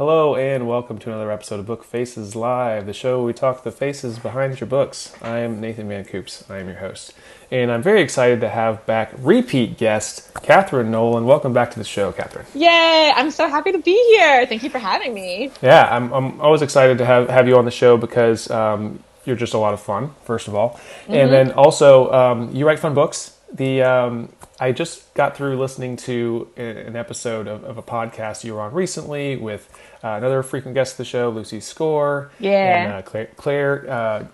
Hello and welcome to another episode of Book Faces Live, the show where we talk the faces behind your books. I am Nathan Van Coops. I am your host. And I'm very excited to have back repeat guest, Kathryn Nolan. Welcome back to the show, Kathryn. Yay! I'm so happy to be here. Thank you for having me. Yeah, I'm, I'm always excited to have, have you on the show because um, you're just a lot of fun, first of all. Mm-hmm. And then also, um, you write fun books. The um, I just got through listening to an episode of, of a podcast you were on recently with uh, another frequent guest of the show, Lucy Score. Yeah. And uh, Claire, Claire uh,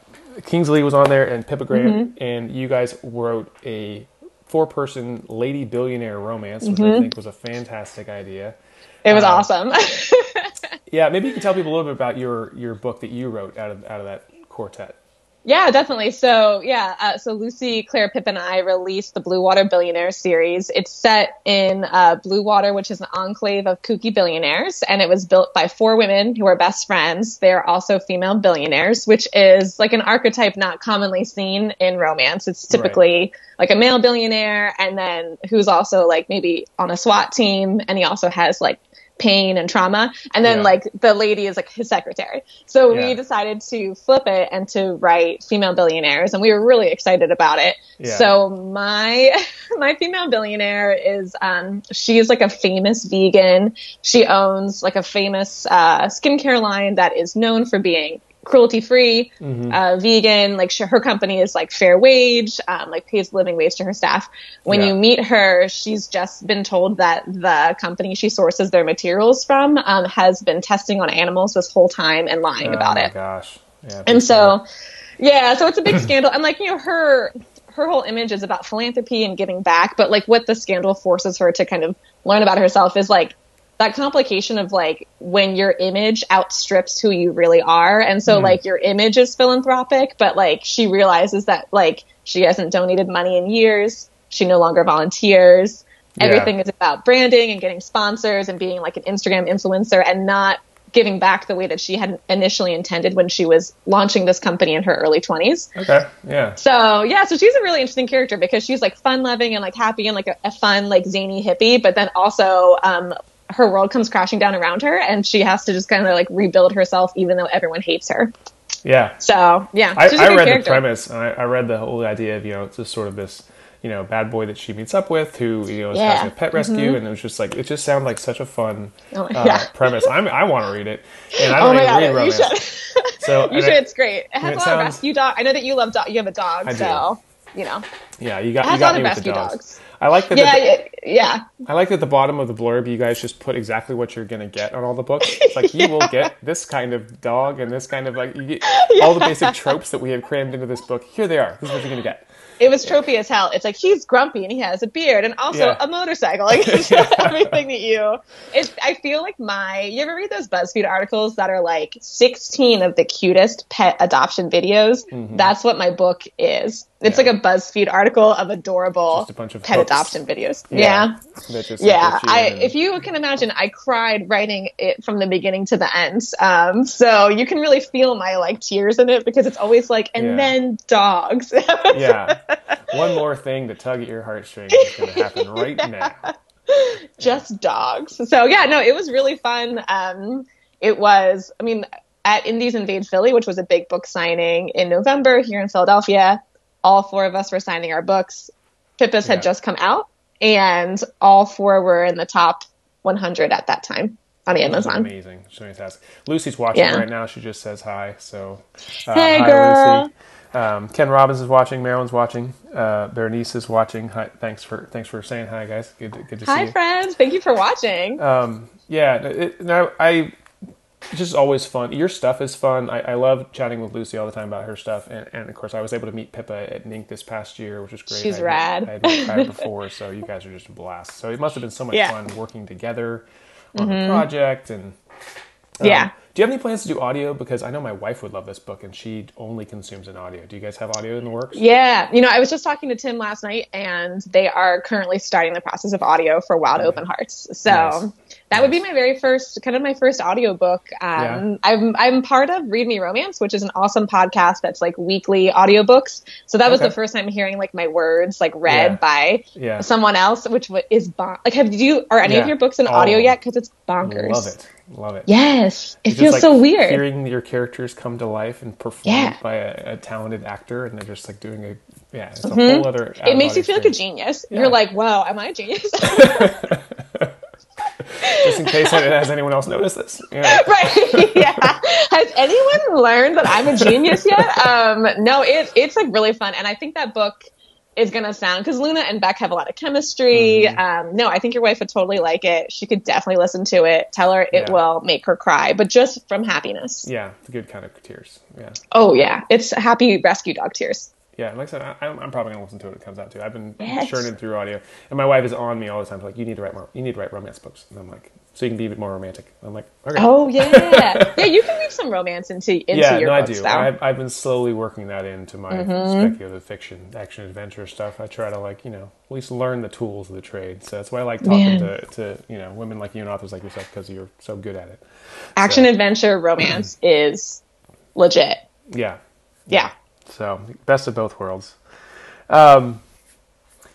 Kingsley was on there, and Pippa Grant, mm-hmm. and you guys wrote a four-person lady billionaire romance, which mm-hmm. I think was a fantastic idea. It was um, awesome. yeah, maybe you can tell people a little bit about your your book that you wrote out of out of that quartet. Yeah, definitely. So yeah, uh, so Lucy, Claire, Pip, and I released the Blue Water Billionaire series. It's set in uh, Blue Water, which is an enclave of kooky billionaires, and it was built by four women who are best friends. They are also female billionaires, which is like an archetype not commonly seen in romance. It's typically right. like a male billionaire, and then who's also like maybe on a SWAT team, and he also has like pain and trauma. And then yeah. like the lady is like his secretary. So yeah. we decided to flip it and to write female billionaires and we were really excited about it. Yeah. So my, my female billionaire is, um, she's like a famous vegan. She owns like a famous, uh, skincare line that is known for being cruelty free, mm-hmm. uh, vegan. Like she, her company is like fair wage, um, like pays living wage to her staff. When yeah. you meet her, she's just been told that the company she sources their materials from um, has been testing on animals this whole time and lying oh about it. Gosh, yeah, and so yeah, so it's a big scandal. And like you know her. Her whole image is about philanthropy and giving back, but like what the scandal forces her to kind of learn about herself is like that complication of like when your image outstrips who you really are. And so mm. like your image is philanthropic, but like she realizes that like she hasn't donated money in years. She no longer volunteers. Yeah. Everything is about branding and getting sponsors and being like an Instagram influencer and not giving back the way that she had initially intended when she was launching this company in her early 20s. Okay. Yeah. So, yeah, so she's a really interesting character because she's like fun loving and like happy and like a, a fun, like zany hippie, but then also um, her world comes crashing down around her and she has to just kind of like rebuild herself even though everyone hates her. Yeah. So yeah, I, I read character. the premise. I, I, read the whole idea of you know it's just sort of this you know bad boy that she meets up with who you know is yeah. having a pet rescue mm-hmm. and it was just like it just sounded like such a fun oh, uh, premise. I'm, i want to read it and I don't oh even God, read romance. You should. so you should. It, it's great. It has a lot sounds, of rescue dog. I know that you love dog. You have a dog, I so you know. Yeah, you got. It has you got a lot of rescue dogs. dogs. I like that. Yeah, the, yeah. I like that the bottom of the blurb, you guys just put exactly what you're gonna get on all the books. It's like you will get this kind of dog and this kind of like you get yeah. all the basic tropes that we have crammed into this book. Here they are. This is what you're gonna get. It was tropey as hell. It's like he's grumpy and he has a beard and also yeah. a motorcycle. Like everything that you. It, I feel like my. You ever read those BuzzFeed articles that are like 16 of the cutest pet adoption videos? Mm-hmm. That's what my book is. It's yeah. like a BuzzFeed article of adorable of pet hooks. adoption videos. Yeah, yeah. yeah. I, if you can imagine, I cried writing it from the beginning to the end. Um, so you can really feel my like tears in it because it's always like, and yeah. then dogs. yeah, one more thing to tug at your heartstrings is going to happen right now. Just dogs. So yeah, no, it was really fun. Um, it was. I mean, at Indies Invade Philly, which was a big book signing in November here in Philadelphia all four of us were signing our books. Pippa's yeah. had just come out, and all four were in the top 100 at that time on Amazon. Amazing, She's fantastic. Lucy's watching yeah. right now. She just says hi. So, uh, hey, hi, girl. Lucy. Um, Ken Robbins is watching. Marilyn's watching. Uh, Bernice is watching. Hi, thanks for thanks for saying hi, guys. Good, to, good to hi, see you. Hi, friends. Thank you for watching. Um, yeah. It, now I it's just always fun. Your stuff is fun. I, I, love chatting with Lucy all the time about her stuff, and, and, of course, I was able to meet Pippa at NINC this past year, which was great. She's I, rad. I had met her before, so you guys are just a blast. So it must have been so much yeah. fun working together on mm-hmm. the project, and um, yeah. Do you have any plans to do audio? Because I know my wife would love this book, and she only consumes an audio. Do you guys have audio in the works? Yeah, you know, I was just talking to Tim last night, and they are currently starting the process of audio for Wild. Open Hearts. So. Nice that would be my very first, kind of my first audiobook. Um, Yeah. I'm, I'm part of Read Me Romance, which is an awesome podcast that's like weekly audiobooks. So that was Okay. the first time hearing like my words like read Yeah. by Yeah. someone else, which is bon- like, have you, are any of your books in Oh. audio yet? Cause it's bonkers. Love it. Love it. Yes. It It's just, feels like, so weird. Hearing your characters come to life and performed by a, a talented actor, and they're just like doing a yeah, it's a whole other. Mm-hmm. it makes you feel like a genius. You're like, whoa, am I a genius? Just in case has anyone else noticed this? Yeah. right. Yeah. Has anyone learned that I'm a genius yet? Um, no, it, it's like really fun. And I think that book is going to sound, cause Luna and Beck have a lot of chemistry. Mm-hmm. Um, no, I think your wife would totally like it. She could definitely listen to it. Tell her it Yeah. will make her cry, but just from happiness. Yeah, the good kind of tears. Yeah. Oh yeah. It's happy rescue dog tears. Yeah, like I said, I, I'm, I'm probably gonna listen to it when it comes out too. I've been Yes. churning through audio, and my wife is on me all the time. Like, you need to write more. You need to write romance books, and I'm like, so you can be a bit more romantic. I'm like, okay. Oh yeah. yeah. You can weave some romance into, into yeah, your no, I do. I've, I've been slowly working that into my Mm-hmm. speculative fiction, action adventure stuff. I try to like, you know, at least learn the tools of the trade. So that's why I like talking Man. to, to you know women like you and authors like yourself because you're so good at it. Action So- adventure romance is legit. Yeah. Yeah. So best of both worlds. Um,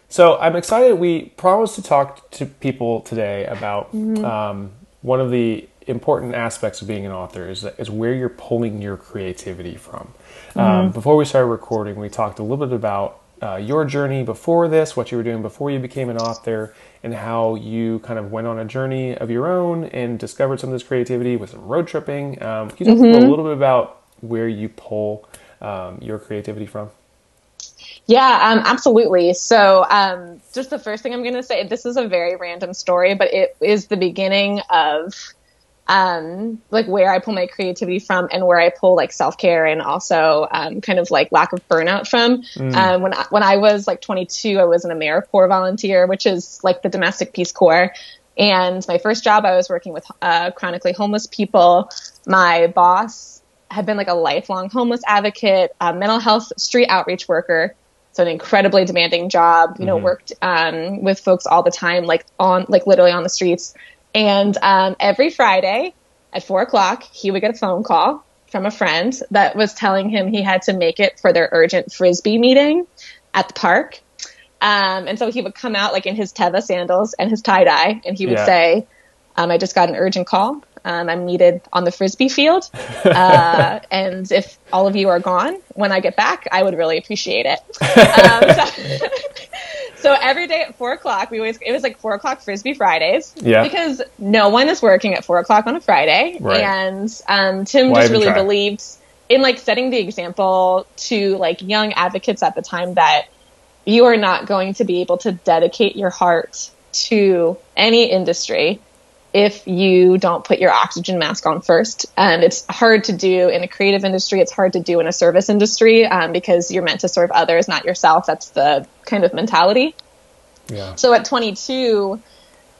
so I'm excited. We promised to talk to people today about um, one of the important aspects of being an author is, is where you're pulling your creativity from. Um, before we started recording, we talked a little bit about uh, your journey before this, what you were doing before you became an author, and how you kind of went on a journey of your own and discovered some of this creativity with some road tripping. Um, can you talk a little bit about where you pull um, your creativity from? Yeah, um, absolutely. So, um, just the first thing I'm going to say, this is a very random story, but it is the beginning of um, like where I pull my creativity from and where I pull like self care and also um, kind of like lack of burnout from. Um, when I, when I was like 22, I was an AmeriCorps volunteer, which is like the domestic Peace Corps. And my first job, I was working with uh, chronically homeless people. My boss had been like a lifelong homeless advocate, a mental health street outreach worker. So an incredibly demanding job, you know, worked um, with folks all the time, like on, like literally on the streets. And um, every Friday at four o'clock, he would get a phone call from a friend that was telling him he had to make it for their urgent frisbee meeting at the park. Um, and so he would come out like in his Teva sandals and his tie dye, and he would Yeah. say, um, "I just got an urgent call. Um, I'm needed on the frisbee field, uh, and if all of you are gone when I get back, I would really appreciate it." Um, so, so every day at four o'clock, we always it was like four o'clock frisbee Fridays, Yeah. because no one is working at four o'clock on a Friday, Right. and um, Tim Why just really try? believed in like setting the example to like young advocates at the time that you are not going to be able to dedicate your heart to any industry if you don't put your oxygen mask on first. And it's hard to do in a creative industry. It's hard to do in a service industry um, because you're meant to serve others, not yourself. That's the kind of mentality. Yeah. So at 22,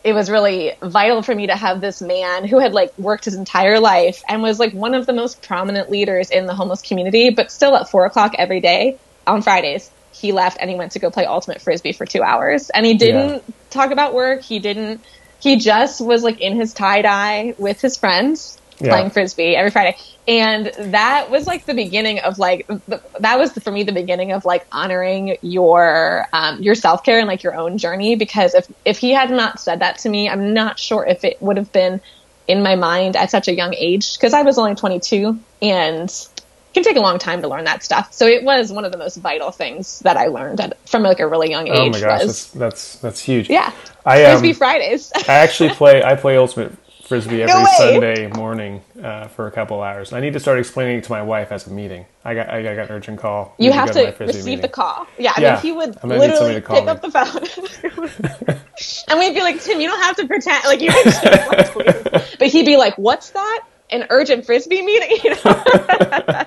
it was really vital for me to have this man who had like worked his entire life and was like one of the most prominent leaders in the homeless community, but still at four o'clock every day on Fridays, he left and he went to go play ultimate frisbee for two hours. And he didn't talk about work. He didn't, he just was like in his tie dye with his friends Yeah. playing frisbee every Friday. And that was like the beginning of like th- that was for me the beginning of like honoring your um, your self care and like your own journey. Because if if he had not said that to me, I'm not sure if it would have been in my mind at such a young age. Because I was only 22 and can take a long time to learn that stuff. So it was one of the most vital things that I learned at, from like a really young age. Oh my gosh, was that's that's that's huge. yeah, I um, frisbee Fridays. I actually play I play ultimate frisbee every No. Sunday morning uh, for a couple hours. I need to start explaining it to my wife as a meeting. I got I got an urgent call. you have go to receive meeting. the call. Yeah, I Yeah, mean, he would I'm gonna need literally to pick me. up the phone, and we'd be like, "Tim, you don't have to pretend like you." can just, like, but he'd be like, "What's that? An urgent frisbee meeting?" You know.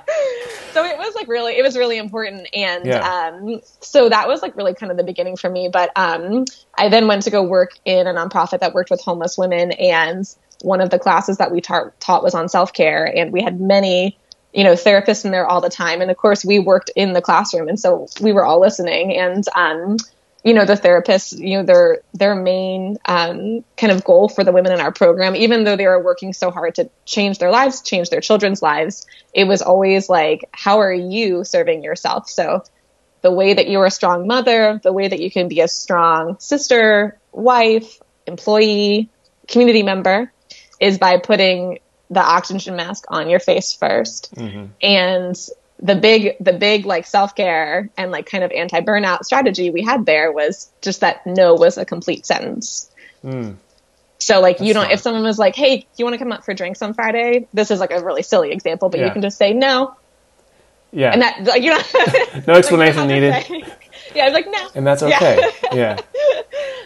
so it was like really, it was really important, and Yeah. um, so that was like really kind of the beginning for me. But um, I then went to go work in a nonprofit that worked with homeless women, and one of the classes that we ta- taught was on self care, and we had many you know therapists in there all the time and of course we worked in the classroom and so we were all listening and um you know the therapists you know their their main um, kind of goal for the women in our program even though they were working so hard to change their lives change their children's lives it was always like how are you serving yourself so the way that you're a strong mother the way that you can be a strong sister wife employee community member is by putting the oxygen mask on your face 1st mm-hmm. and the big the big like self-care and like kind of anti-burnout strategy we had there was just that no was a complete sentence mm. so like That's you don't smart. if someone was like hey do you want to come out for drinks on friday this is like a really silly example but yeah. you can just say no yeah and that like, you know no explanation like, needed yeah i was like no and that's okay yeah, yeah.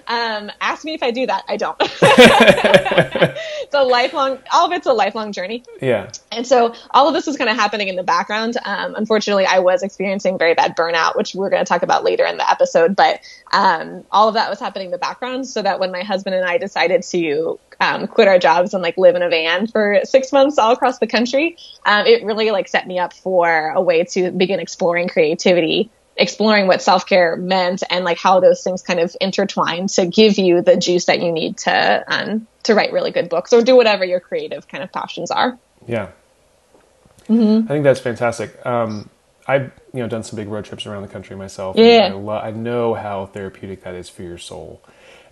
Um, ask me if I do that. I don't. it's a lifelong, all of it's a lifelong journey. Yeah. And so all of this was kind of happening in the background. Um, unfortunately, I was experiencing very bad burnout, which we're going to talk about later in the episode. But um, all of that was happening in the background so that when my husband and I decided to um, quit our jobs and like live in a van for six months all across the country, um, it really like set me up for a way to begin exploring creativity exploring what self care meant and like how those things kind of intertwine to give you the juice that you need to um, to write really good books or do whatever your creative kind of passions are. Yeah, mm-hmm. I think that's fantastic. Um, I've you know done some big road trips around the country myself. Yeah, I, lo- I, know how therapeutic that is for your soul.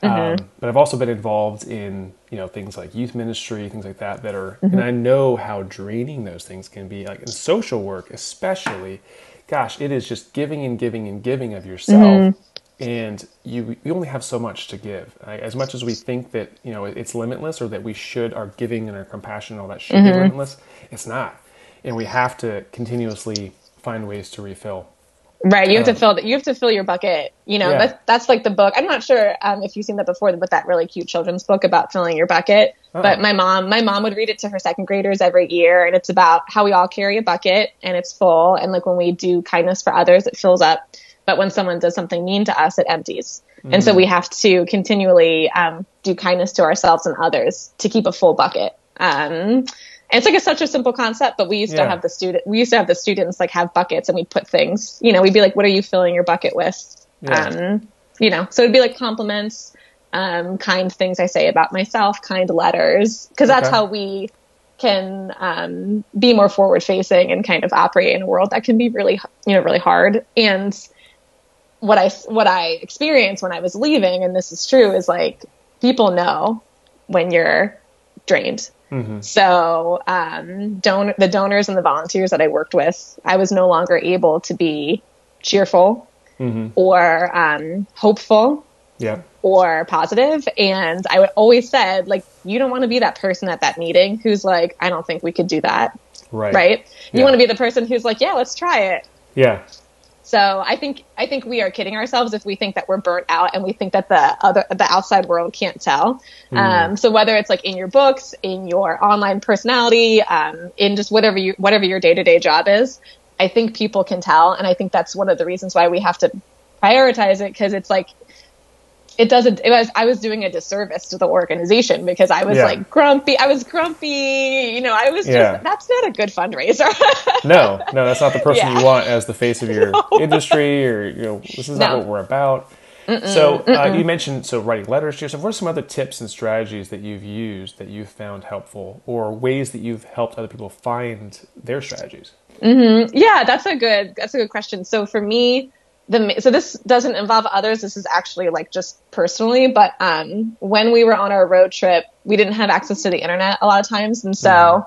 Mm-hmm. Um, but I've also been involved in you know things like youth ministry, things like that that are, mm-hmm. and I know how draining those things can be. Like in social work, especially, gosh, it is just giving and giving and giving of yourself. Mm-hmm. And you, you only have so much to give. As much as we think that you know it's limitless, or that we should, our giving and our compassion and all that should mm-hmm. be limitless, it's not. And we have to continuously find ways to refill. Right, you have um, to fill the, you have to fill your bucket. You know, yeah. that's that's like the book. I'm not sure um, if you've seen that before, but that really cute children's book about filling your bucket. Oh. But my mom, my mom would read it to her second graders every year, and it's about how we all carry a bucket and it's full, and like when we do kindness for others, it fills up. But when someone does something mean to us, it empties. Mm. And so mm. we have to continually um, do kindness to ourselves and others to keep a full bucket. Um, it's like a, such a simple concept, but we used yeah. to have the student, we used to have the students like have buckets and we'd put things, you know, we'd be like, what are you filling your bucket with? Yeah. Um, you know, so it'd be like compliments, um, kind things I say about myself, kind letters, because that's okay. how we can um, be more forward facing and kind of operate in a world that can be really, you know, really hard. And what I what I experienced when I was leaving, and this is true, is like people know when you're drained Mm-hmm. So, um, don- the donors and the volunteers that I worked with, I was no longer able to be cheerful mm-hmm. or um, hopeful yeah. Or positive. And I would always said, like, you don't want to be that person at that meeting who's like, I don't think we could do that. Right. Right. You yeah. want to be the person who's like, yeah, let's try it. Yeah. So I think I think we are kidding ourselves if we think that we're burnt out and we think that the other the outside world can't tell. Mm. Um, so whether it's like in your books, in your online personality, um, in just whatever you whatever your day to day job is, I think people can tell, and I think that's one of the reasons why we have to prioritize it because it's like it doesn't it was i was doing a disservice to the organization because i was yeah. like grumpy i was grumpy you know i was just yeah. that's not a good fundraiser no no that's not the person yeah. you want as the face of your no. industry or you know this is not what we're about Mm-mm. so uh, you mentioned so writing letters to yourself what are some other tips and strategies that you've used that you've found helpful or ways that you've helped other people find their strategies mm-hmm. yeah that's a good that's a good question so for me the so this doesn't involve others. This is actually like just personally. But um, when we were on our road trip, we didn't have access to the internet a lot of times, and so. Mm.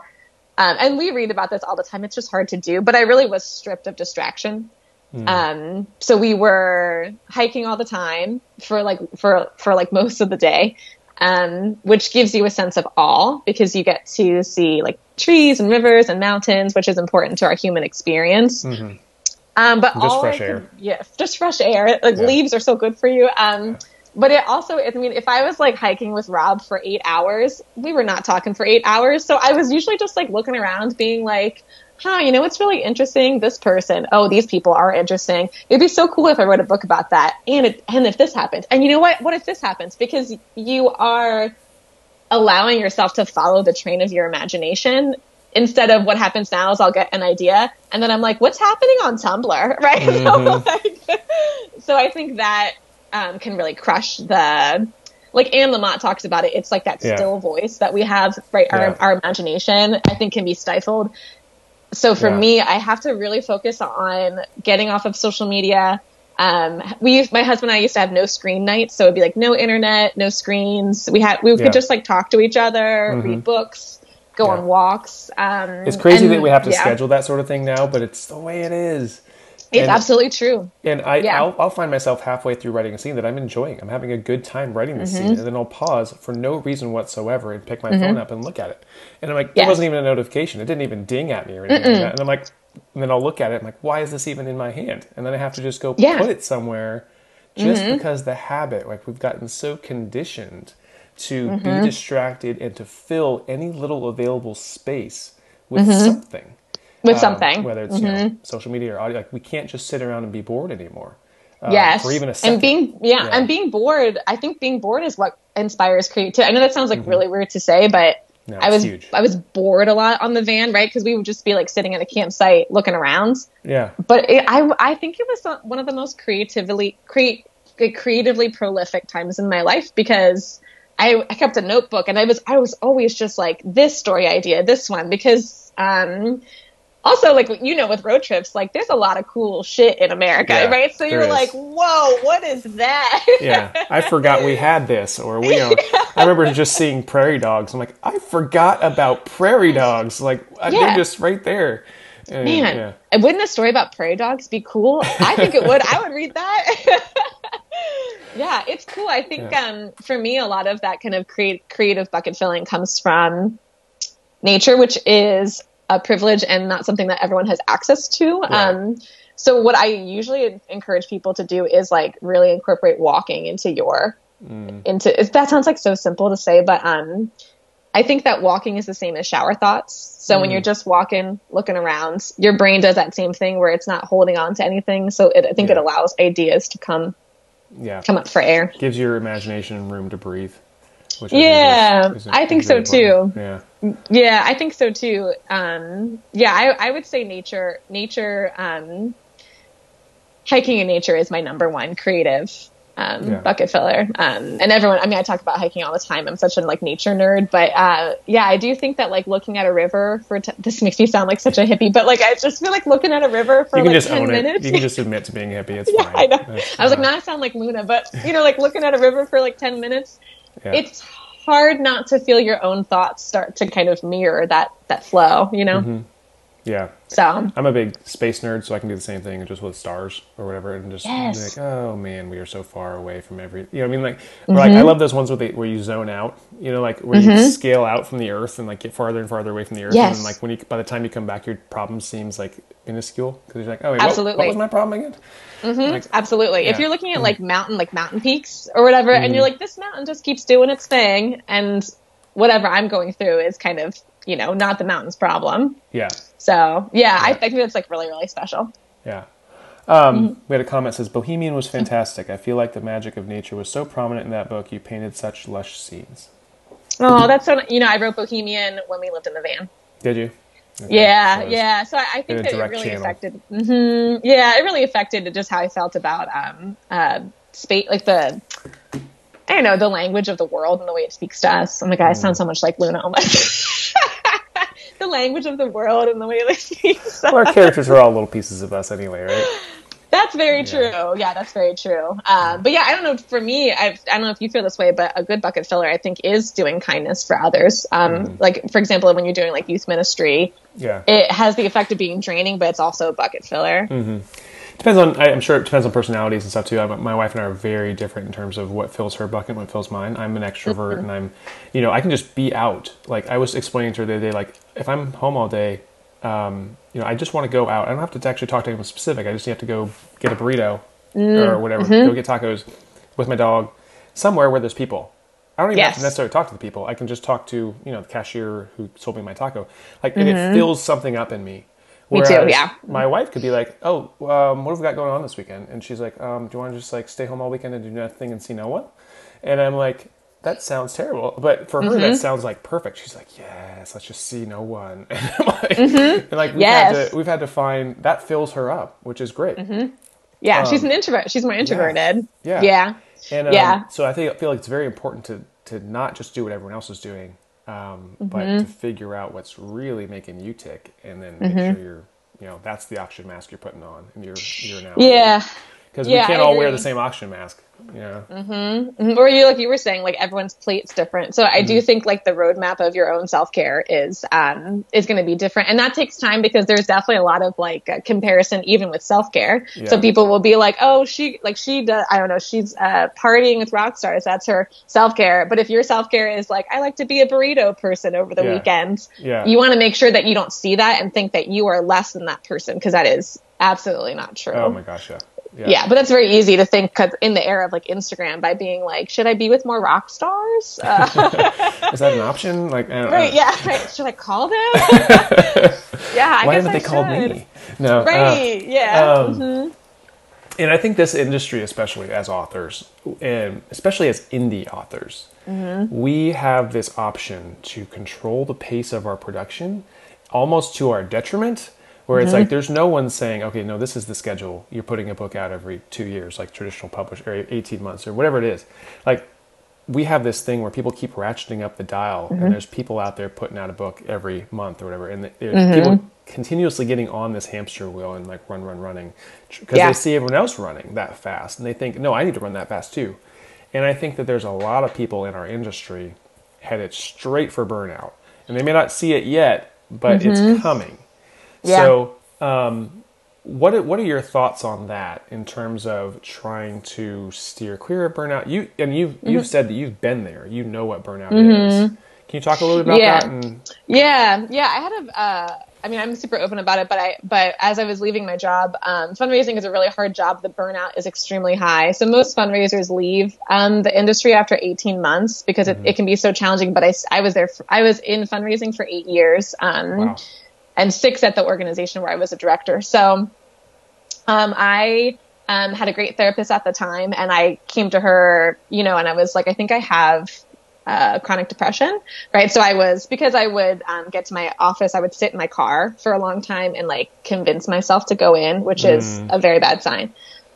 Um, and we read about this all the time. It's just hard to do. But I really was stripped of distraction. Mm. Um, so we were hiking all the time for like for for like most of the day, um, which gives you a sense of awe because you get to see like trees and rivers and mountains, which is important to our human experience. Mm-hmm. Um, but just fresh air. Yeah, just fresh air. Like yeah. leaves are so good for you. Um, but it also, I mean, if I was like hiking with Rob for eight hours, we were not talking for eight hours. So I was usually just like looking around, being like, huh, you know what's really interesting? This person. Oh, these people are interesting. It'd be so cool if I wrote a book about that. And it, and if this happened, and you know what? What if this happens? Because you are allowing yourself to follow the train of your imagination instead of what happens now is I'll get an idea and then I'm like, what's happening on Tumblr? Right. Mm-hmm. so, like, so I think that um, can really crush the like Anne Lamott talks about it. It's like that Yeah. still voice that we have, right? Our, Yeah. our imagination, I think, can be stifled. So for Yeah. me, I have to really focus on getting off of social media. Um, we used, my husband and I used to have no screen nights, so it'd be like no internet, no screens. We had we. Mm-hmm. could just like talk to each other, read books, go Yeah. on walks. Um, It's crazy and- that we have to yeah, schedule that sort of thing now, but it's the way it is. It's and- absolutely true. And I, Yeah. I'll, I'll find myself halfway through writing a scene that I'm enjoying. I'm having a good time writing this Mm-hmm. scene, and then I'll pause for no reason whatsoever and pick my phone up and look at it. And I'm like, Yes. it wasn't even a notification. It didn't even ding at me or anything like that. And I'm like, and then I'll look at it. I'm like, why is this even in my hand? And then I have to just go Yeah. put it somewhere, just Mm-hmm. because the habit, like we've gotten so conditioned to Mm-hmm. be distracted and to fill any little available space with Mm-hmm. something With um, something. whether it's you know, social media or audio. Like we can't just sit around and be bored anymore. uh, yes Or even a second. and being yeah, Yeah. and being bored i think being bored is what inspires creativity i know that sounds like really weird to say but No, i was huge. i was bored a lot on the van right because we would just be like sitting at a campsite looking around yeah, but it, i i think it was one of the most creatively create creatively prolific times in my life because I, I kept a notebook and I was I was always just like this story idea, this one because um also like you know with road trips like there's a lot of cool shit in America, Yeah, right? So you're is. like, "Whoa, what is that?" yeah. I forgot we had this, or we. You I remember just seeing prairie dogs. I'm like, I forgot about prairie dogs. Like I- Yeah. they're just right there. And, Man, wouldn't a story about prairie dogs be cool? I think it would. I would read that. yeah, it's cool. I think Yeah. um, for me, a lot of that kind of create, creative bucket filling comes from nature, which is a privilege and not something that everyone has access to. Um, so what I usually encourage people to do is like really incorporate walking into your Mm. into that sounds like so simple to say, but um I think that walking is the same as shower thoughts. So when Mm. you're just walking, looking around, your brain does that same thing where it's not holding on to anything. So it, I think it allows ideas to come yeah. come up for air. Gives your imagination room to breathe. Which Yeah, is- is- I think so, important. Yeah. Yeah, I think so too. Um, yeah, I, I would say nature, nature, um, hiking in nature is my number one creative um, Yeah. bucket filler. Um, and everyone, I mean, I talk about hiking all the time. I'm such a like nature nerd, but uh, yeah, I do think that like looking at a river for t- this makes me sound like such a hippie, but like I just feel like looking at a river for You can like just ten own minutes. it. You can just admit to being hippie. It's yeah, fine. I know. I was like, fine. nah, I sound like Luna, but you know, like looking at a river for like ten minutes, Yeah. it's hard not to feel your own thoughts start to kind of mirror that that flow, you know. Mm-hmm. Yeah. So I'm a big space nerd, so I can do the same thing just with stars or whatever, and just Yes. be like, oh man, we are so far away from every. You know, what I mean, like, or like I mm-hmm. love those ones where they, where you zone out. You know, like where you mm-hmm. scale out from the Earth and like get farther and farther away from the Earth, Yes. and like when you by the time you come back, your problem seems like minuscule because you're like, oh, wait, what- What, was my problem again? Mm-hmm. Like, absolutely, if Yeah. Mm-hmm. you're looking at like mountain, like mountain peaks or whatever, and you're like, this mountain just keeps doing its thing, and whatever I'm going through is kind of you know not the mountain's problem. yeah, So yeah, I, I think that's like really really special. yeah. Um, Mm-hmm. We had a comment that says Bohemian was fantastic. I feel like the magic of nature was so prominent in that book. You painted such lush scenes. Oh, that's so you know I wrote Bohemian when we lived in the van. Did you? Okay. Yeah, So yeah. So I, I think that it really channel. affected. hmm yeah, it really affected just how I felt about um uh space, like the I don't know the language of the world and the way it speaks to us. Oh my god, I Mm. sound so much like Luna. Oh my. the language of the world and the way they speak. Well, our characters are all little pieces of us anyway, right? That's very Yeah. true. Yeah, that's very true. Um, but yeah, I don't know. For me, I've, I don't know if you feel this way, but a good bucket filler, I think, is doing kindness for others. Um, Mm-hmm. Like, for example, when you're doing like youth ministry, Yeah. it has the effect of being draining, but it's also a bucket filler. Depends on. I- I'm sure it depends on personalities and stuff too. I, my wife and I are very different in terms of what fills her bucket, and what fills mine. I'm an extrovert, and I'm, you know, I can just be out. Like I was explaining to her the other day, like if I'm home all day, um, you know, I just want to go out. I don't have to actually talk to anyone specific. I just have to go get a burrito mm-hmm. or whatever, mm-hmm. go get tacos with my dog somewhere where there's people. I don't even have to necessarily talk to the people. I can just talk to you know the cashier who sold me my taco. Like and it mm-hmm. fills something up in me. Me too, yeah. My wife could be like, "Oh, um, what have we got going on this weekend?" And she's like, um, "Do you want to just like stay home all weekend and do nothing and see no one?" And I'm like, "That sounds terrible," but for her, Mm-hmm. that sounds like perfect. She's like, "Yes, let's just see no one." And I'm like, and like we've had Mm-hmm. To we've had to find that fills her up, which is great. Yeah, Um, she's an introvert. She's more introverted. Yeah. Yeah. And um, Yeah. so I think I feel like it's very important to to not just do what everyone else is doing, um, but Mm-hmm. to figure out what's really making you tick, and then make sure you're you know that's the oxygen mask you're putting on, and you're you're now Yeah. because Yeah, we can't I all wear the same oxygen mask. Know, Mhm. Or you like you were saying, like everyone's plate's different. So I Mm-hmm. do think like the roadmap of your own self care is um is going to be different, and that takes time because there's definitely a lot of like uh, comparison even with self care. So people will be like, oh, she like she does I don't know, she's uh, partying with rock stars. That's her self care. But if your self care is like, I like to be a burrito person over the Yeah. weekend, Yeah. you want to make sure that you don't see that and think that you are less than that person because that is absolutely not true. oh my gosh, yeah, Yeah, but that's very easy to think cause in the era of like Instagram by being like, should I be with more rock stars? Uh, is that an option? Like, I don't, right? Yeah. Right. Should I call them? yeah. I Why guess haven't I they called should. me? No, uh, Right. yeah. um, mhm. and I think this industry, especially as authors, and especially as indie authors, Mm-hmm. we have this option to control the pace of our production almost to our detriment. Where it's Mm-hmm. like there's no one saying, okay, no, this is the schedule. You're putting a book out every two years, like traditional publish or 18 months or whatever it is. Like we have this thing where people keep ratcheting up the dial, Mm-hmm. and there's people out there putting out a book every month or whatever, and there's Mm-hmm. people continuously getting on this hamster wheel and like run, run, running because Yeah. they see everyone else running that fast, and they think, no, I need to run that fast too. And I think that there's a lot of people in our industry headed straight for burnout, and they may not see it yet, but it's coming. Mm-hmm. Yeah. So, um, what are, what are your thoughts on that in terms of trying to steer clear of burnout? You and you've Mm-hmm. you've said that you've been there. You know what burnout is. Can you talk a little bit about Yeah. that? And Yeah, yeah. I had a. Uh, I mean, I'm super open about it, but I, but as I was leaving my job, um, fundraising is a really hard job. The burnout is extremely high. So most fundraisers leave um, the industry after 18 months because it, it can be so challenging. But I, I was there. For, I was in fundraising for eight years, um, wow, and six at the organization where I was a director. So, um, I um, had a great therapist at the time, and I came to her, you know, and I was like, I think I have uh, chronic depression, right? So I was because I would um, get to my office, I would sit in my car for a long time and like convince myself to go in, which is a very bad sign.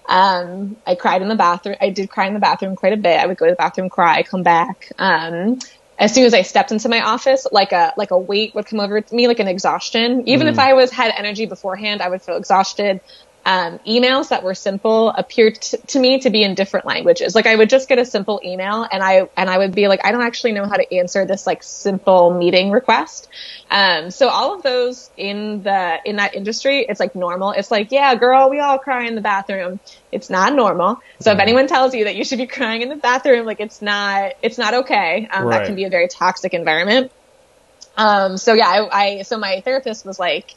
Um, I cried in the bathroom. I did cry in the bathroom quite a bit. I would go to the bathroom, cry, come back. Um, as soon as I stepped into my office, like a like a weight would come over me, like an exhaustion. Even if mm. I was had energy beforehand, I would feel exhausted. Um, emails that were simple appeared t- to me to be in different languages. Like I would just get a simple email, and I and I would be like, I don't actually know how to answer this like simple meeting request. Um, so all of those in the in that industry, it's like normal. It's like, yeah, girl, we all cry in the bathroom. It's not normal. So if anyone tells you that you should be crying in the bathroom, like it's not, it's not okay. Um, Right. That can be a very toxic environment. Um, so yeah, I, I, so my therapist was like,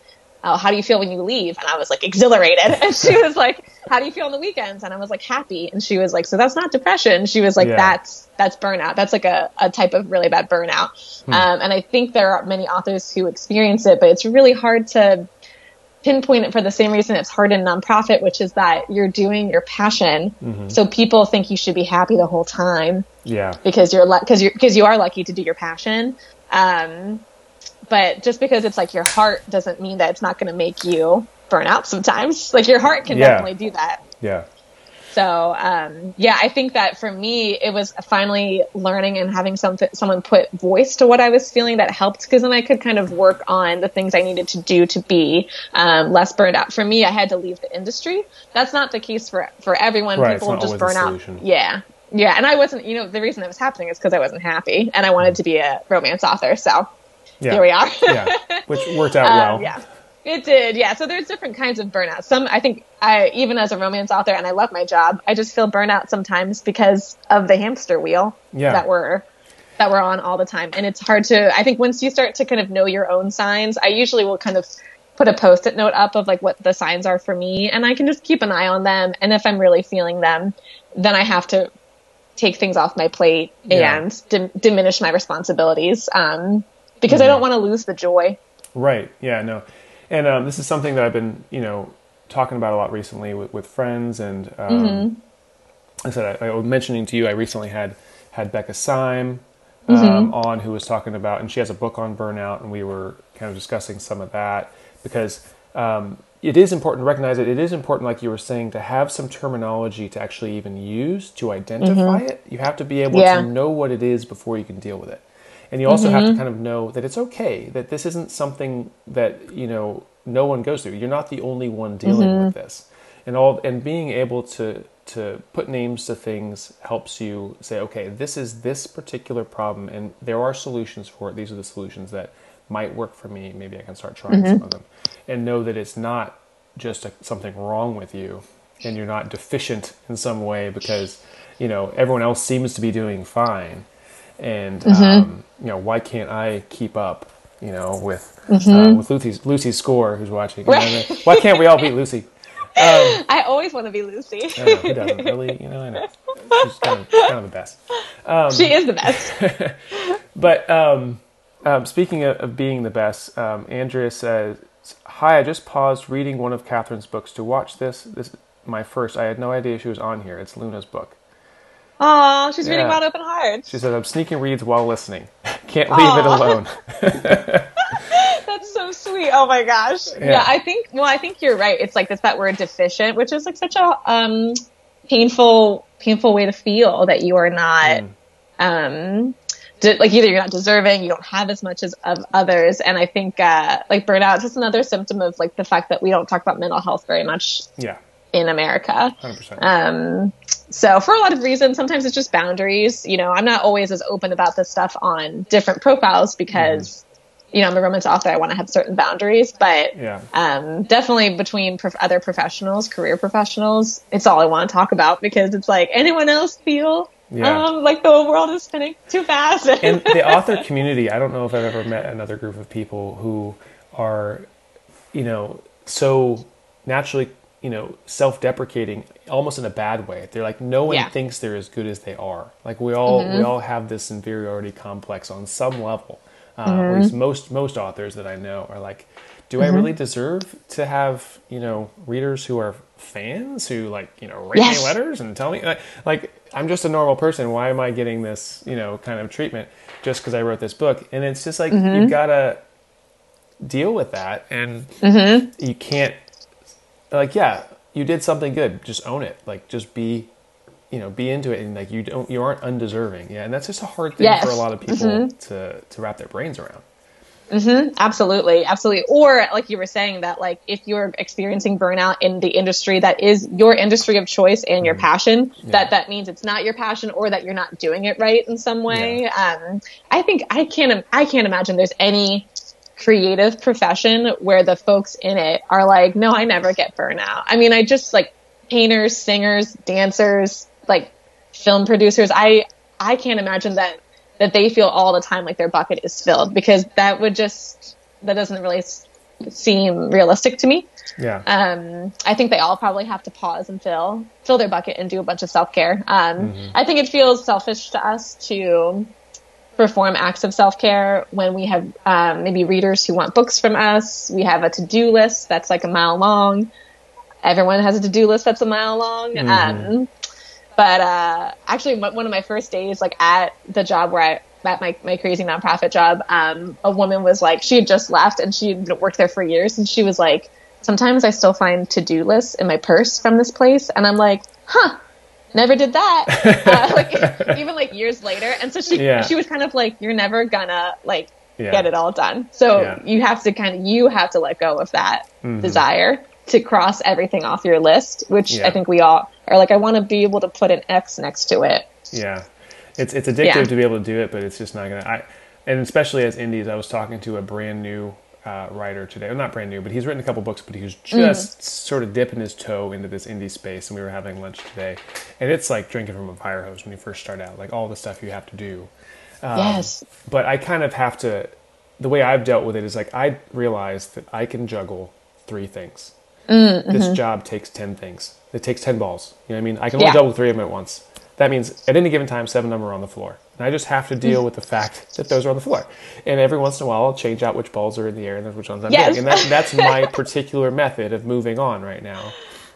oh, how do you feel when you leave? And I was like, exhilarated. And she was like, how do you feel on the weekends? And I was like, happy. And she was like, so that's not depression. She was like, Yeah. that's, that's burnout. That's like a, a type of really bad burnout. Um, and I think there are many authors who experience it, but it's really hard to pinpoint it for the same reason it's hard in nonprofit, which is that you're doing your passion. So people think you should be happy the whole time yeah, because you're because you're because you are lucky to do your passion. Um, but just because it's like your heart doesn't mean that it's not going to make you burn out sometimes. Like your heart can Yeah. definitely do that. yeah, So um, yeah, I think that for me, it was finally learning and having something someone put voice to what I was feeling that helped because then I could kind of work on the things I needed to do to be um, less burned out. For me, I had to leave the industry. That's not the case for for everyone. Right, People just burn out. Yeah. Yeah, and I wasn't, you know, the reason it was happening is because I wasn't happy and I wanted to be a romance author. So yeah, here we are. yeah, which worked out Um, well. yeah. It did, yeah. So there's different kinds of burnout. Some, I think, I even as a romance author, and I love my job, I just feel burnout sometimes because of the hamster wheel Yeah. that we're that we're on all the time. And it's hard to. I think once you start to kind of know your own signs, I usually will kind of put a post-it note up of like what the signs are for me, and I can just keep an eye on them. And if I'm really feeling them, then I have to take things off my plate Yeah. and dim- diminish my responsibilities um, because I don't want to lose the joy. Right. Yeah. No. And um, this is something that I've been, you know, talking about a lot recently with, with friends. And um, Mm-hmm. I said I, I was mentioning to you, I recently had had Becca Syme um, Mm-hmm. on, who was talking about, and she has a book on burnout, and we were kind of discussing some of that because um, it is important to recognize it. It is important, like you were saying, to have some terminology to actually even use to identify it. You have to be able Yeah. to know what it is before you can deal with it. And you also have to mm-hmm. kind of know that it's okay, that this isn't something that, you know, no one goes through. You're not the only one dealing with mm-hmm. this. And all and being able to to put names to things helps you say, okay, this is this particular problem and there are solutions for it. These are the solutions that might work for me. Maybe I can start trying some mm-hmm. of them. And know that it's not just a, something wrong with you and you're not deficient in some way because, you know, everyone else seems to be doing fine and um, you know why can't I keep up you know with uh, with Lucy's Lucy's score who's watching you know, why can't we all beat Lucy? Um, I always want to be Lucy. I know, who doesn't really? You know I know. She's kind of, kind of the best. She is the best. but um, um, speaking of, of being the best um, Andrea says hi I just paused reading one of Kathryn's books to watch this. This is my first I had no idea she was on here. It's Luna's book Oh, she's reading Yeah. Wild Open Heart. she says I'm sneaking reads while listening can't leave it alone That's so sweet. Oh my gosh. Yeah. Yeah. I think. Well, I think you're right. It's like it's that word deficient, which is like such a um, painful, painful way to feel that you are not, um, de- like either you're not deserving, you don't have as much as of others, and I think uh, like burnout is just another symptom of like the fact that we don't talk about mental health very much yeah in America. 100% Um, so for a lot of reasons, sometimes it's just boundaries. You know, I'm not always as open about this stuff on different profiles because, you know, I'm a romance author. I want to have certain boundaries, but Yeah. um, definitely between prof- other professionals, career professionals, it's all I want to talk about because it's like anyone else feel Yeah. um, like the world is spinning too fast. and the author community i don't know if i've ever met another group of people who are you know so naturally you know self-deprecating almost in a bad way. They're like no one Yeah. thinks they're as good as they are. Like we all we mm-hmm. all have this inferiority complex on some level. Uh, at mm-hmm. least most most authors that i know are like do i really mm-hmm. deserve to have you know readers who are fans who like you know write Yes. me letters and tell me like, like i'm just a normal person. Why am i getting this you know kind of treatment just because i wrote this book? And it's just like you gotta deal with that and you can't like yeah you did something good. Just own it. Like just be you know be into it. And like you don't you aren't undeserving. Yeah and that's just a hard thing Yes. for a lot of people mm-hmm. to to wrap their brains around. Mm-hmm. Absolutely, absolutely. Or like you were saying that like if you're experiencing burnout in the industry that is your industry of choice and your mm-hmm. passion, that that means it's not your passion or that you're not doing it right in some way. Um, I think I can't I can't imagine there's any creative profession where the folks in it are like, no, I never get burnout. I mean, I just like painters, singers, dancers, like film producers. I I can't imagine that that they feel all the time like their bucket is filled because that would just that doesn't really seem realistic to me. yeah Um, I think they all probably have to pause and fill fill their bucket and do a bunch of self care. Um, I think it feels selfish to us to perform acts of self care when we have um, maybe readers who want books from us. We have a to do list that's like a mile long. Everyone has a to do list that's a mile long. Um, but uh, actually, one one of my first days, like at the job where I at my, my crazy nonprofit job, um, a woman was like, she had just left and she had worked there for years, and she was like, sometimes I still find to do lists in my purse from this place, and I'm like, huh. Never did that. uh, like even like years later, and so she Yeah. she was kind of like, "You're never gonna like Yeah. get it all done." So Yeah. you have to kind of you have to let go of that Mm-hmm. desire to cross everything off your list, which. I think we all are like. I want to be able to put an X next to it. Yeah, it's it's addictive to be able to do it, but it's just not gonna. I and especially as indies, I was talking to a brand new uh, writer today. Well, not brand new, but he's written a couple books, but he was just sort of dipping his toe into this indie space. And we were having lunch today, and it's like drinking from a fire hose when you first start out, like all the stuff you have to do. Um, yes. But I kind of have to. The way I've dealt with it is like I realized that I can juggle three things. This job takes ten things. It takes ten balls. You know what I mean? I can only Yeah. juggle three of them at once. That means at any given time, seven of them are on the floor. And I just have to deal with the fact that those are on the floor. And every once in a while, I'll change out which balls are in the air and which ones I'm Yes. And that, that's my particular method of moving on right now.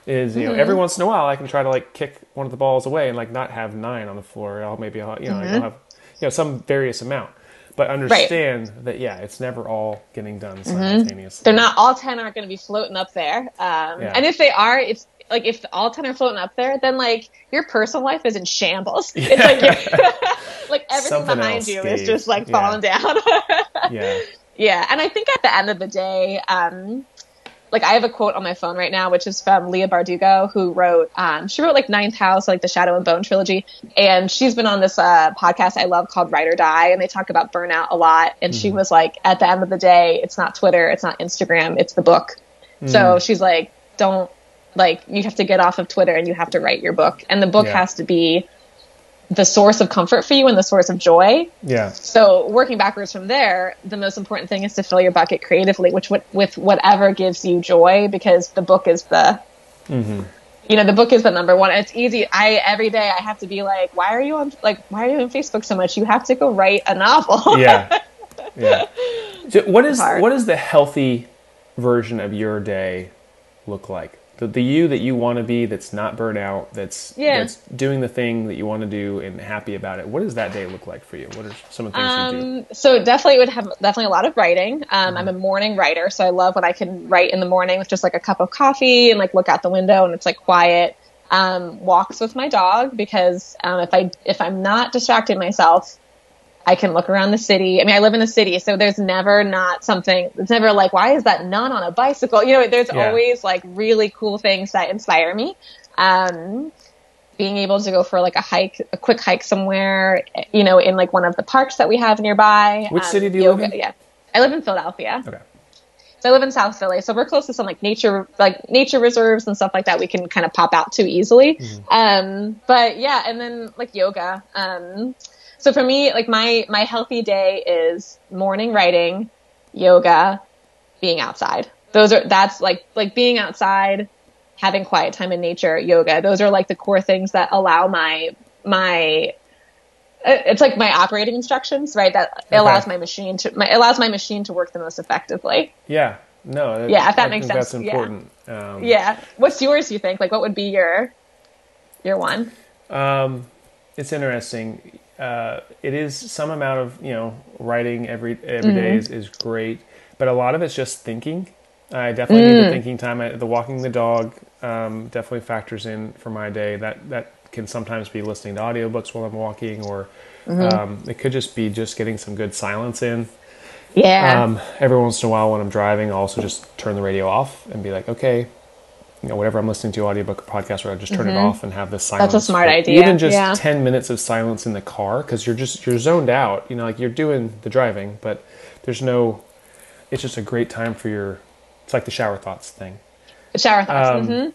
Is you know every once in a while I can try to like kick one of the balls away and like not have nine on the floor. I'll maybe I'll, you know I'll have you know some various amount. but understand right. that yeah, it's never all getting done mm-hmm. simultaneously. They're not all ten aren't going to be floating up there, um, yeah. and if they are, it's like if all ten are floating up there, then like your personal life is in shambles. Yeah. It's like like everything Something behind else, you is just like falling yeah. down. yeah, yeah, and I think at the end of the day, um, like I have a quote on my phone right now, which is from Leigh Bardugo, who wrote, um, she wrote like Ninth House, like the Shadow and Bone trilogy, and she's been on this uh, podcast I love called Write or Die, and they talk about burnout a lot. And mm-hmm. she was like, at the end of the day, it's not Twitter, it's not Instagram, it's the book. Mm-hmm. So she's like, don't like you have to get off of Twitter and you have to write your book, and the book yeah. has to be the source of comfort for you and the source of joy. Yeah. So working backwards from there, the most important thing is to fill your bucket creatively, which with whatever gives you joy, because the book is the, mm-hmm. you know, the book is the number one. It's easy. I every day I have to be like, why are you on like why are you on Facebook so much? You have to go write a novel. yeah. Yeah. So what is what is the healthy version of your day look like? The, the you that you want to be that's not burnt out that's yeah. that's doing the thing that you want to do and happy about it what does that day look like for you what are some of the things um, you do um, so definitely would have definitely a lot of writing um, mm-hmm. i'm a morning writer so i love when i can write in the morning with just like a cup of coffee and like look out the window and it's like quiet um, walks with my dog because um, if i if i'm not distracting myself I can look around the city. I mean, I live in the city, so there's never not something. It's never like, why is that nun on a bicycle? You know, there's yeah. always like really cool things that inspire me. Um, being able to go for like a hike, a quick hike somewhere, you know, in like one of the parks that we have nearby. Which um, city do you yoga, live in? Yeah, I live in Philadelphia. Okay. So I live in South Philly, so we're close to some like nature, like nature reserves and stuff like that. We can kind of pop out to easily. Mm-hmm. Um, but yeah, and then like yoga. Um, so for me, like my my healthy day is morning writing, yoga, being outside. Those are that's like like being outside, having quiet time in nature, yoga. Those are like the core things that allow my my it's like my operating instructions, right? That okay. allows my machine to my allows my machine to work the most effectively. Yeah. No. yeah, if that I makes sense. That's important. Yeah. Um, yeah. What's yours? You think? Like, what would be your your one? Um, it's interesting uh, it is some amount of you know writing every every mm-hmm. day is, is great, but a lot of it's just thinking. I definitely mm. need the mm. thinking time. I, the walking the dog um, definitely factors in for my day. That that can sometimes be listening to audiobooks while I'm walking, or mm-hmm. um, it could just be just getting some good silence in. Yeah. Um, every once in a while when I'm driving, I'll also just turn the radio off and be like, okay, you know whatever I'm listening to audiobook or podcast or I just turn mm-hmm. it off and have this silence. That's a smart idea. Even just yeah. ten minutes of silence in the car because you're just you're zoned out. You know, like you're doing the driving, but there's no. It's just a great time for your. It's like the shower thoughts thing. shower thoughts. Um, mm-hmm.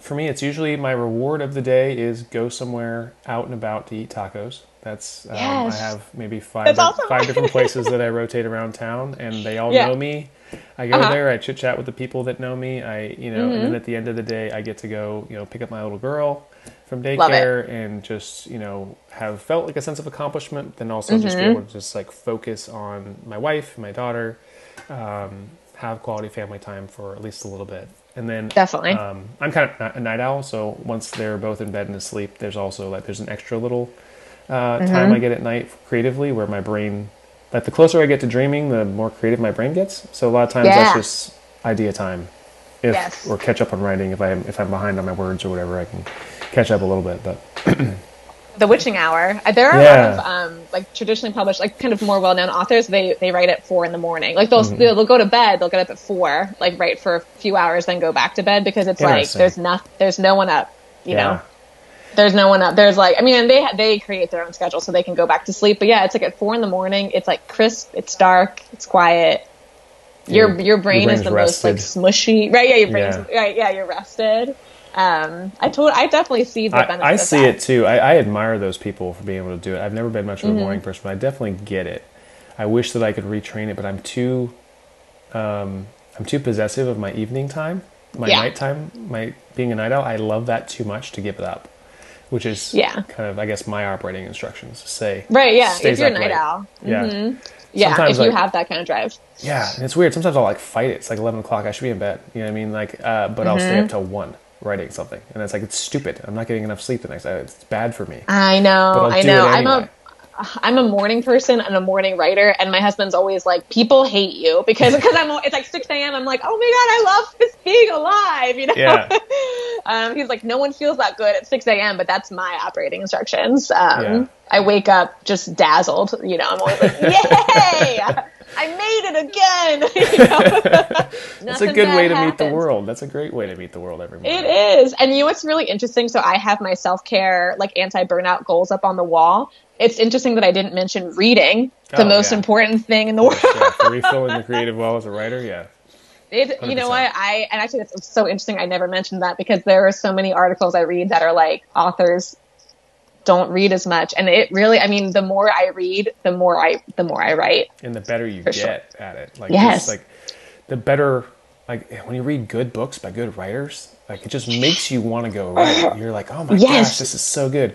For me, it's usually my reward of the day is go somewhere out and about to eat tacos. That's um, yes. I have maybe five awesome. five different places that I rotate around town, and they all yeah. know me I go uh-huh. there, I chit chat with the people that know me. I, you know, mm-hmm. and then mm-hmm. at the end of the day, I get to go, you know, pick up my little girl from daycare and just, you know, have felt like a sense of accomplishment. Then also mm-hmm. just be mm-hmm. able to just like focus on my wife, my daughter, um, have quality family time for at least a little bit. And then definitely, um, I'm kind of a night owl, so once they're both in bed and asleep, there's also like there's an extra little uh, mm-hmm. time I get at night creatively where my brain like the closer I get to dreaming, the more creative my brain gets. So a lot of times yeah. that's just idea time. If yes. or catch up on writing if I am if I'm behind on my words or whatever, I can catch up a little bit. But the witching hour. There are yeah. a lot of um, like traditionally published, like kind of more well known authors. They they write at four in the morning. Like they'll, mm-hmm. they'll go to bed, they'll get up at four, like write for a few hours, then go back to bed because it's like there's not there's no one up. You yeah. know, there's no one up. There's like, I mean, they they create their own schedule so they can go back to sleep. But yeah, it's like at four in the morning. It's like crisp. It's dark. It's quiet. Your your, your brain your is the rested. most like smushy, right? Yeah, your brain's yeah. right. Yeah, you're rested. Um, I told, I definitely see the benefit. I, I see it too. I, I, admire those people for being able to do it. I've never been much of a mm-hmm. morning person, but I definitely get it. I wish that I could retrain it, but I'm too, um, I'm too possessive of my evening time, my yeah. nighttime, my being a night owl. I love that too much to give it up which is yeah. kind of I guess my operating instructions. Say right yeah if you're a night late. owl. Yeah. Mm-hmm. yeah Sometimes if you have that kind of drive. Yeah and it's weird. Sometimes I'll like fight it. It's like 11 o'clock. I should be in bed. You know what I mean? Like uh, but mm-hmm. I'll stay up mm-hmm. till one writing something. And it's like it's stupid. I'm not getting enough sleep the next night it's bad for me. I know I know. anyway. I'm a I'm a morning person and a morning writer, and my husband's always like, "People hate you because because I'm it's like 6 a.m. I'm like, oh my god, I love this being alive," you know. Yeah. um, he's like, no one feels that good at 6 a.m., but that's my operating instructions. Um, Yeah. I wake up just dazzled, you know. I'm always like, "Yay, I made it again!" You know? That's a good way to meet the world. That's a great way to meet the world every morning. It is. And you know what's really interesting? So I have my self care, like anti burnout goals up on the wall. It's interesting that I didn't mention reading, the Oh, most yeah. important thing in the world. yeah, refilling the creative well as a writer, yeah. It, you know what? I, and actually it's so interesting I never mentioned that because there are so many articles I read that are like authors don't read as much. And it really, I mean, the more I read, the more I, the more I write. And the better you get sure. at it. Like Yes. like the better like when you read good books by good writers, like it just makes you want to go write. You're like, oh my Yes. gosh, this is so good.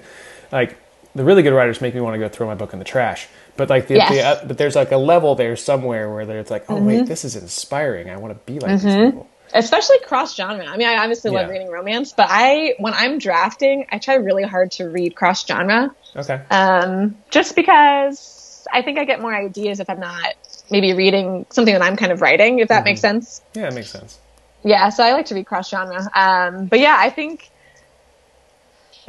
Like the really good writers make me want to go throw my book in the trash. But like the, Yes. the uh, but there's like a level there somewhere where it's like, oh Mm-hmm. wait, this is inspiring. I want to be like these people. especially cross genre. I mean, I obviously love reading romance, but I, when I'm drafting, I try really hard to read cross genre. Okay. Um, just because I think I get more ideas if I'm not maybe reading something that I'm kind of writing, if that makes Mm-hmm. sense. yeah, it makes sense. Yeah, so I like to read cross genre. Um, but yeah, I think,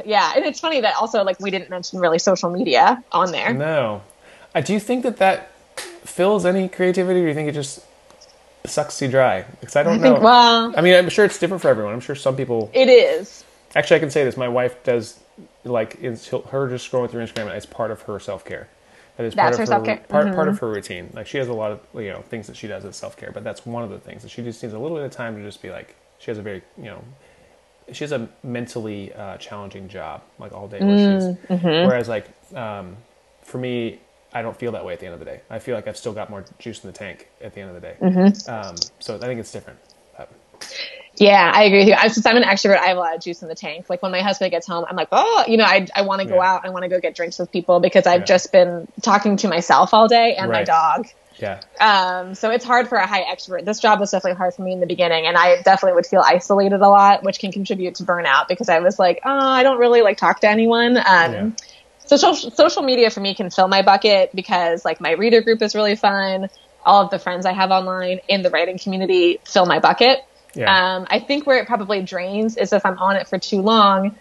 yeah, and it's funny that also like we didn't mention really social media on there. No. Uh, do you think that that fills any creativity, or do you think it just sucks you dry? Because I don't I know. think, well, I mean, I'm sure it's different for everyone. I'm sure some people. it is. Actually, I can say this. My wife does like it's her just scrolling through Instagram. It's part of her self care. That is part That's of her self-care. Mm-hmm. Part part of her routine. Like she has a lot of you know things that she does as self care, but that's one of the things that she just needs a little bit of time to just be like. She has a very you know. She has a mentally uh, challenging job, like all day. Where she's, Mm-hmm. Whereas, like um, for me, I don't feel that way at the end of the day. I feel like I've still got more juice in the tank at the end of the day. Mm-hmm. Um, so I think it's different. But, Yeah, I agree with you. I, since I'm an extrovert, I have a lot of juice in the tank. Like when my husband gets home, I'm like, oh, you know, I, I want to go Yeah. out. I want to go get drinks with people because I've Yeah. just been talking to myself all day and my dog. Yeah, Um, so it's hard for a high extrovert. This job was definitely hard for me in the beginning, and I definitely would feel isolated a lot, which can contribute to burnout because I was like, oh, I don't really like talk to anyone. Um, Yeah. Social, social media for me can fill my bucket because like my reader group is really fun. All of the friends I have online in the writing community fill my bucket. Yeah. Um, I think where it probably drains is if I'm on it for too long,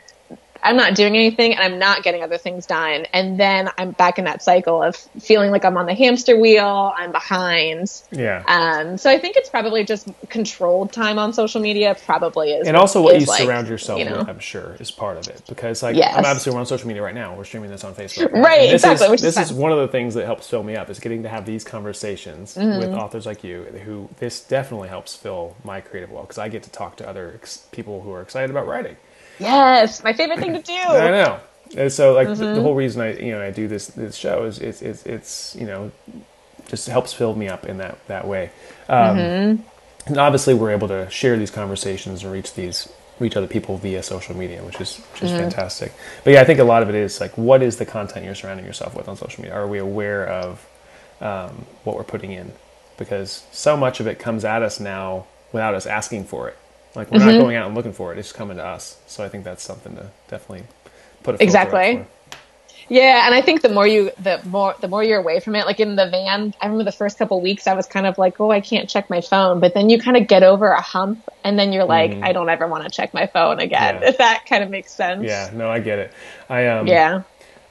I'm not doing anything and I'm not getting other things done. And then I'm back in that cycle of feeling like I'm on the hamster wheel, I'm behind. yeah. Um, so I think it's probably just controlled time on social media probably is. and also what you like, surround yourself you know. with, I'm sure, is part of it. Because like Yes. I'm obviously we're on social media right now. We're streaming this on Facebook. Right, this exactly, Is, is this is fun. one of the things that helps fill me up is getting to have these conversations Mm-hmm. with authors like you. Who this definitely helps fill my creative well because I get to talk to other ex- people who are excited about writing. Yes, my favorite thing to do. I know. And so like the, Mm-hmm. the whole reason I you know I do this this show is it's it's, it's you know just helps fill me up in that that way. Um, Mm-hmm. And obviously we're able to share these conversations and reach these reach other people via social media, which is which is fantastic. But yeah, I think a lot of it is like what is the content you're surrounding yourself with on social media? Are we aware of um, what we're putting in? Because so much of it comes at us now without us asking for it. Like we're not going out and looking for it; it's coming to us. So I think that's something to definitely put a Exactly. Yeah, and I think the more you the more the more you're away from it, like in the van, I remember the first couple weeks I was kind of like, oh, I can't check my phone, but then you kind of get over a hump, and then you're like, I don't ever want to check my phone again. Mm-hmm. Yeah. If that kind of makes sense. Yeah, no, I get it. I um, Yeah.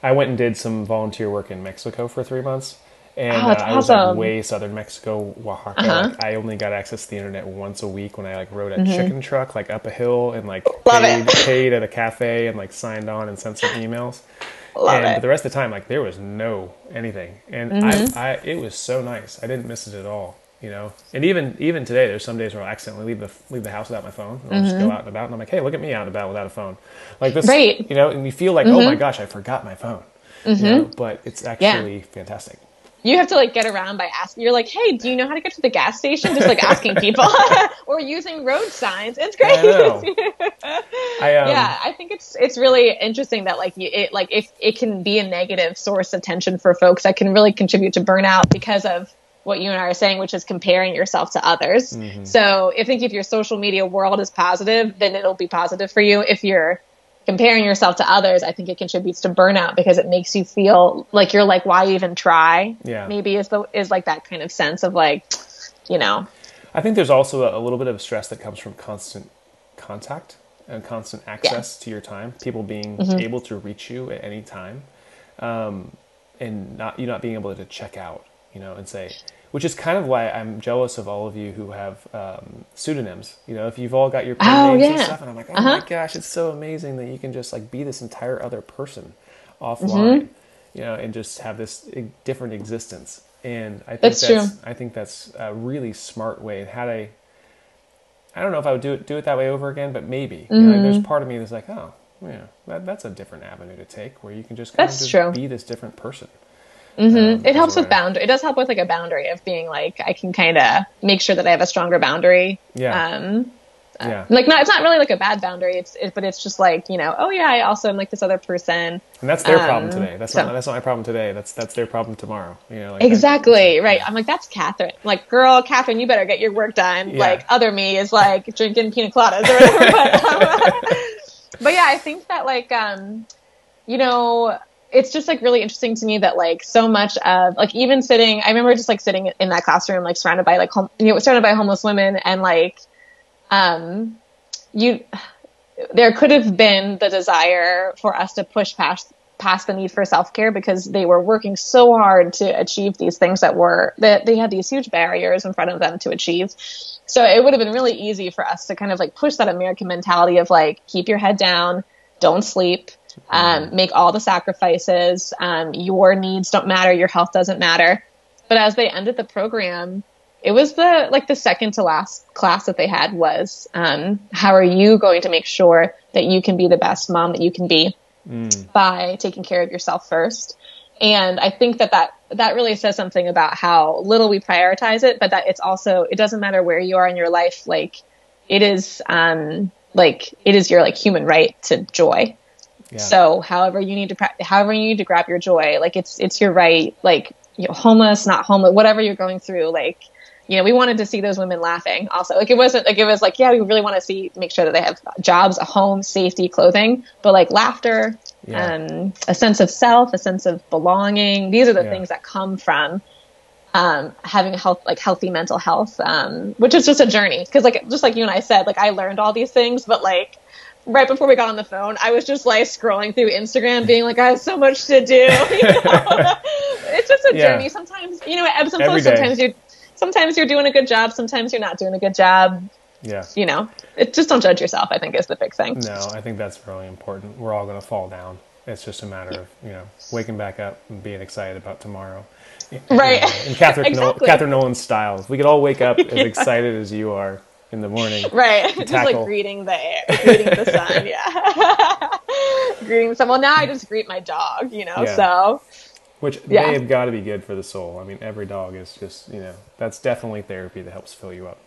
I went and did some volunteer work in Mexico for three months, and Oh, that's uh, I was like awesome. way southern Mexico, Oaxaca. Uh-huh. Like, I only got access to the internet once a week when I like rode a chicken truck like up a hill and like Mm-hmm. Love paid, paid at a cafe and like signed on and sent some emails. Love and it. But the rest of the time, like there was no anything, and Mm-hmm. I, I, it was so nice. I didn't miss it at all, you know. And even even today, there's some days where I'll accidentally leave the leave the house without my phone. I'll just go out and about, and I'm like, hey, look at me out and about without a phone, like this, Mm-hmm. Right. Mm-hmm. You know, and you feel like, oh my gosh, I forgot my phone. You know, but it's actually fantastic. You have to like get around by asking. You're like, hey, do you know how to get to the gas station? Just like asking people or using road signs. It's great. I. I um, yeah, I think it's it's really interesting that like you, it like if it can be a negative source of tension for folks that can really contribute to burnout because of what you and I are saying, which is comparing yourself to others. Mm-hmm. So I think if your social media world is positive, then it'll be positive for you. If your comparing yourself to others, I think it contributes to burnout because it makes you feel like you're like, why even try? Yeah. Maybe is the is like that kind of sense of like, you know. I think there's also a, a little bit of stress that comes from constant contact and constant access to your time. People being able to reach you at any time, um, and not you not being able to check out, you know, and say, which is kind of why I'm jealous of all of you who have um, pseudonyms. You know, if you've all got your pen Oh, names and stuff, and I'm like, oh Uh-huh. my gosh, it's so amazing that you can just like be this entire other person offline, Mm-hmm. you know, and just have this different existence. And I think That's that's. I think that's a really smart way. And had I, I don't know if I would do it do it that way over again, but maybe. You know, Mm-hmm. there's part of me that's like, oh, yeah, that, that's a different avenue to take where you can just kind That's of just true. be this different person. It helps with boundary. It does help with like a boundary of being like I can kind of make sure that I have a stronger boundary. Yeah. Um, yeah. like not it's not really like a bad boundary. It's it, but it's just like you know oh yeah I also am like this other person. And that's their problem Um, today. That's so- not that's not my problem today. That's that's their problem tomorrow. You know, like that- Exactly right. I'm like that's Kathryn. like girl, Kathryn, you better get your work done. Yeah. Like other me is like drinking pina coladas or whatever. but, um, but yeah, I think that like um, you know it's just like really interesting to me that like so much of like even sitting i remember just like sitting in that classroom like surrounded by like home, you know surrounded by homeless women and like um you there could have been the desire for us to push past past the need for self-care because they were working so hard to achieve these things that were that they had these huge barriers in front of them to achieve. So it would have been really easy for us to kind of like push that american mentality of like keep your head down don't sleep um, make all the sacrifices. Um, your needs don't matter. Your health doesn't matter. But as they ended the program it was the like the second to last class that they had was um, how are you going to make sure that you can be the best mom that you can be by taking care of yourself first? And i think that that that really says something about how little we prioritize it but that it's also it doesn't matter where you are in your life like it is um like it is your like human right to joy Yeah. so however you need to however you need to grab your joy, like it's it's your right. Like you know, homeless, not homeless, whatever you're going through, like you know, we wanted to see those women laughing. Also, like it wasn't like it was like yeah, we really want to see make sure that they have jobs, a home, safety, clothing, but like laughter, Yeah. um, a sense of self, a sense of belonging. These are the Yeah. things that come from um, having a health, like healthy mental health, um, which is just a journey. Cause like, just like you and I said, like I learned all these things, but like right before we got on the phone, I was just like scrolling through Instagram being like, I have so much to do. You know? it's just a Yeah. journey. Sometimes, you know, it ebbs and flows. Sometimes you're, sometimes you're doing a good job. Sometimes you're not doing a good job. Yeah. You know, it just don't judge yourself. I think is the big thing. No, I think that's really important. We're all going to fall down. It's just a matter of you know waking back up and being excited about tomorrow. Right. You know, in Kathryn, Nolan, Exactly. Kathryn Nolan's style, if we could all wake up as excited as you are in the morning. Right. just like greeting the air, greeting the sun. Yeah. greeting someone. Now I just greet my dog, you know, Yeah. so Which Yeah. they have got to be good for the soul. I mean, every dog is just you know that's definitely therapy that helps fill you up.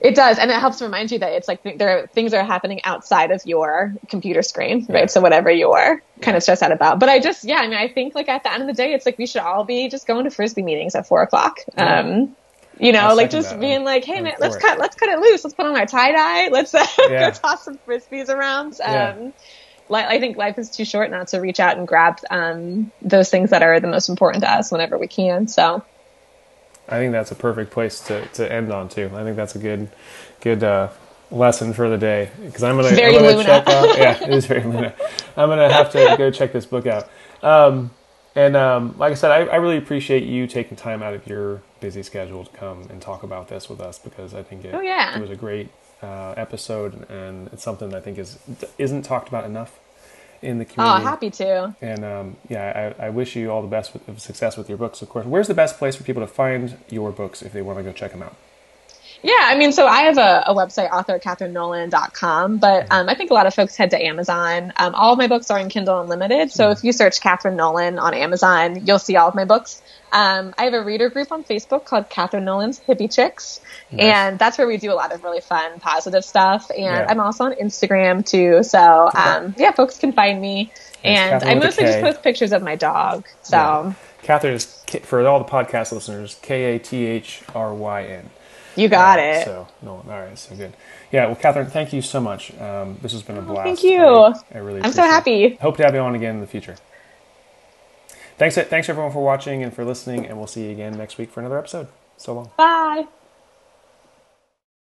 it does. And it helps remind you that it's like th- there are things that are happening outside of your computer screen, right? Yeah. So whatever you're kind of stressed out about. But I just, yeah, I mean, I think like at the end of the day, it's like we should all be just going to frisbee meetings at four o'clock. Yeah. Um, you know, like just being like, hey I'm man, let's it. cut, let's cut it loose. Let's put on our tie dye. Let's uh, Yeah. go toss some frisbees around. Um, Yeah. li- I think life is too short not to reach out and grab um, those things that are the most important to us whenever we can. So I think that's a perfect place to, to end on too. I think that's a good good uh, lesson for the day because I'm gonna, Very I'm gonna check out. Yeah, it is very Luna. I'm gonna have to go check this book out. Um, and um, like I said, I, I really appreciate you taking time out of your busy schedule to come and talk about this with us because I think it, Oh, yeah. it was a great uh, episode and it's something that I think is isn't talked about enough in the community. oh, community. happy to. And um, yeah, I, I wish you all the best with, of success with your books. Of course, where's the best place for people to find your books if they want to go check them out? Yeah, I mean, so I have a, a website, authorkathrynnolan.com, but um, I think a lot of folks head to Amazon. Um, all of my books are in Kindle Unlimited, so if you search Kathryn Nolan on Amazon, you'll see all of my books. Um, I have a reader group on Facebook called Kathryn Nolan's Hippie Chicks, and that's where we do a lot of really fun, positive stuff. And Yeah. I'm also on Instagram too, so um, yeah, folks can find me. And I mostly just post pictures of my dog. So Yeah. Kathryn is for all the podcast listeners. K A T H R Y N. You got Uh, it. So no, all right, so good. Yeah, well, Kathryn, thank you so much. Um, this has been a blast. thank you. I, I really. I'm so appreciate it. happy. Hope to have you on again in the future. Thanks, thanks everyone for watching and for listening, and we'll see you again next week for another episode. So long. Bye.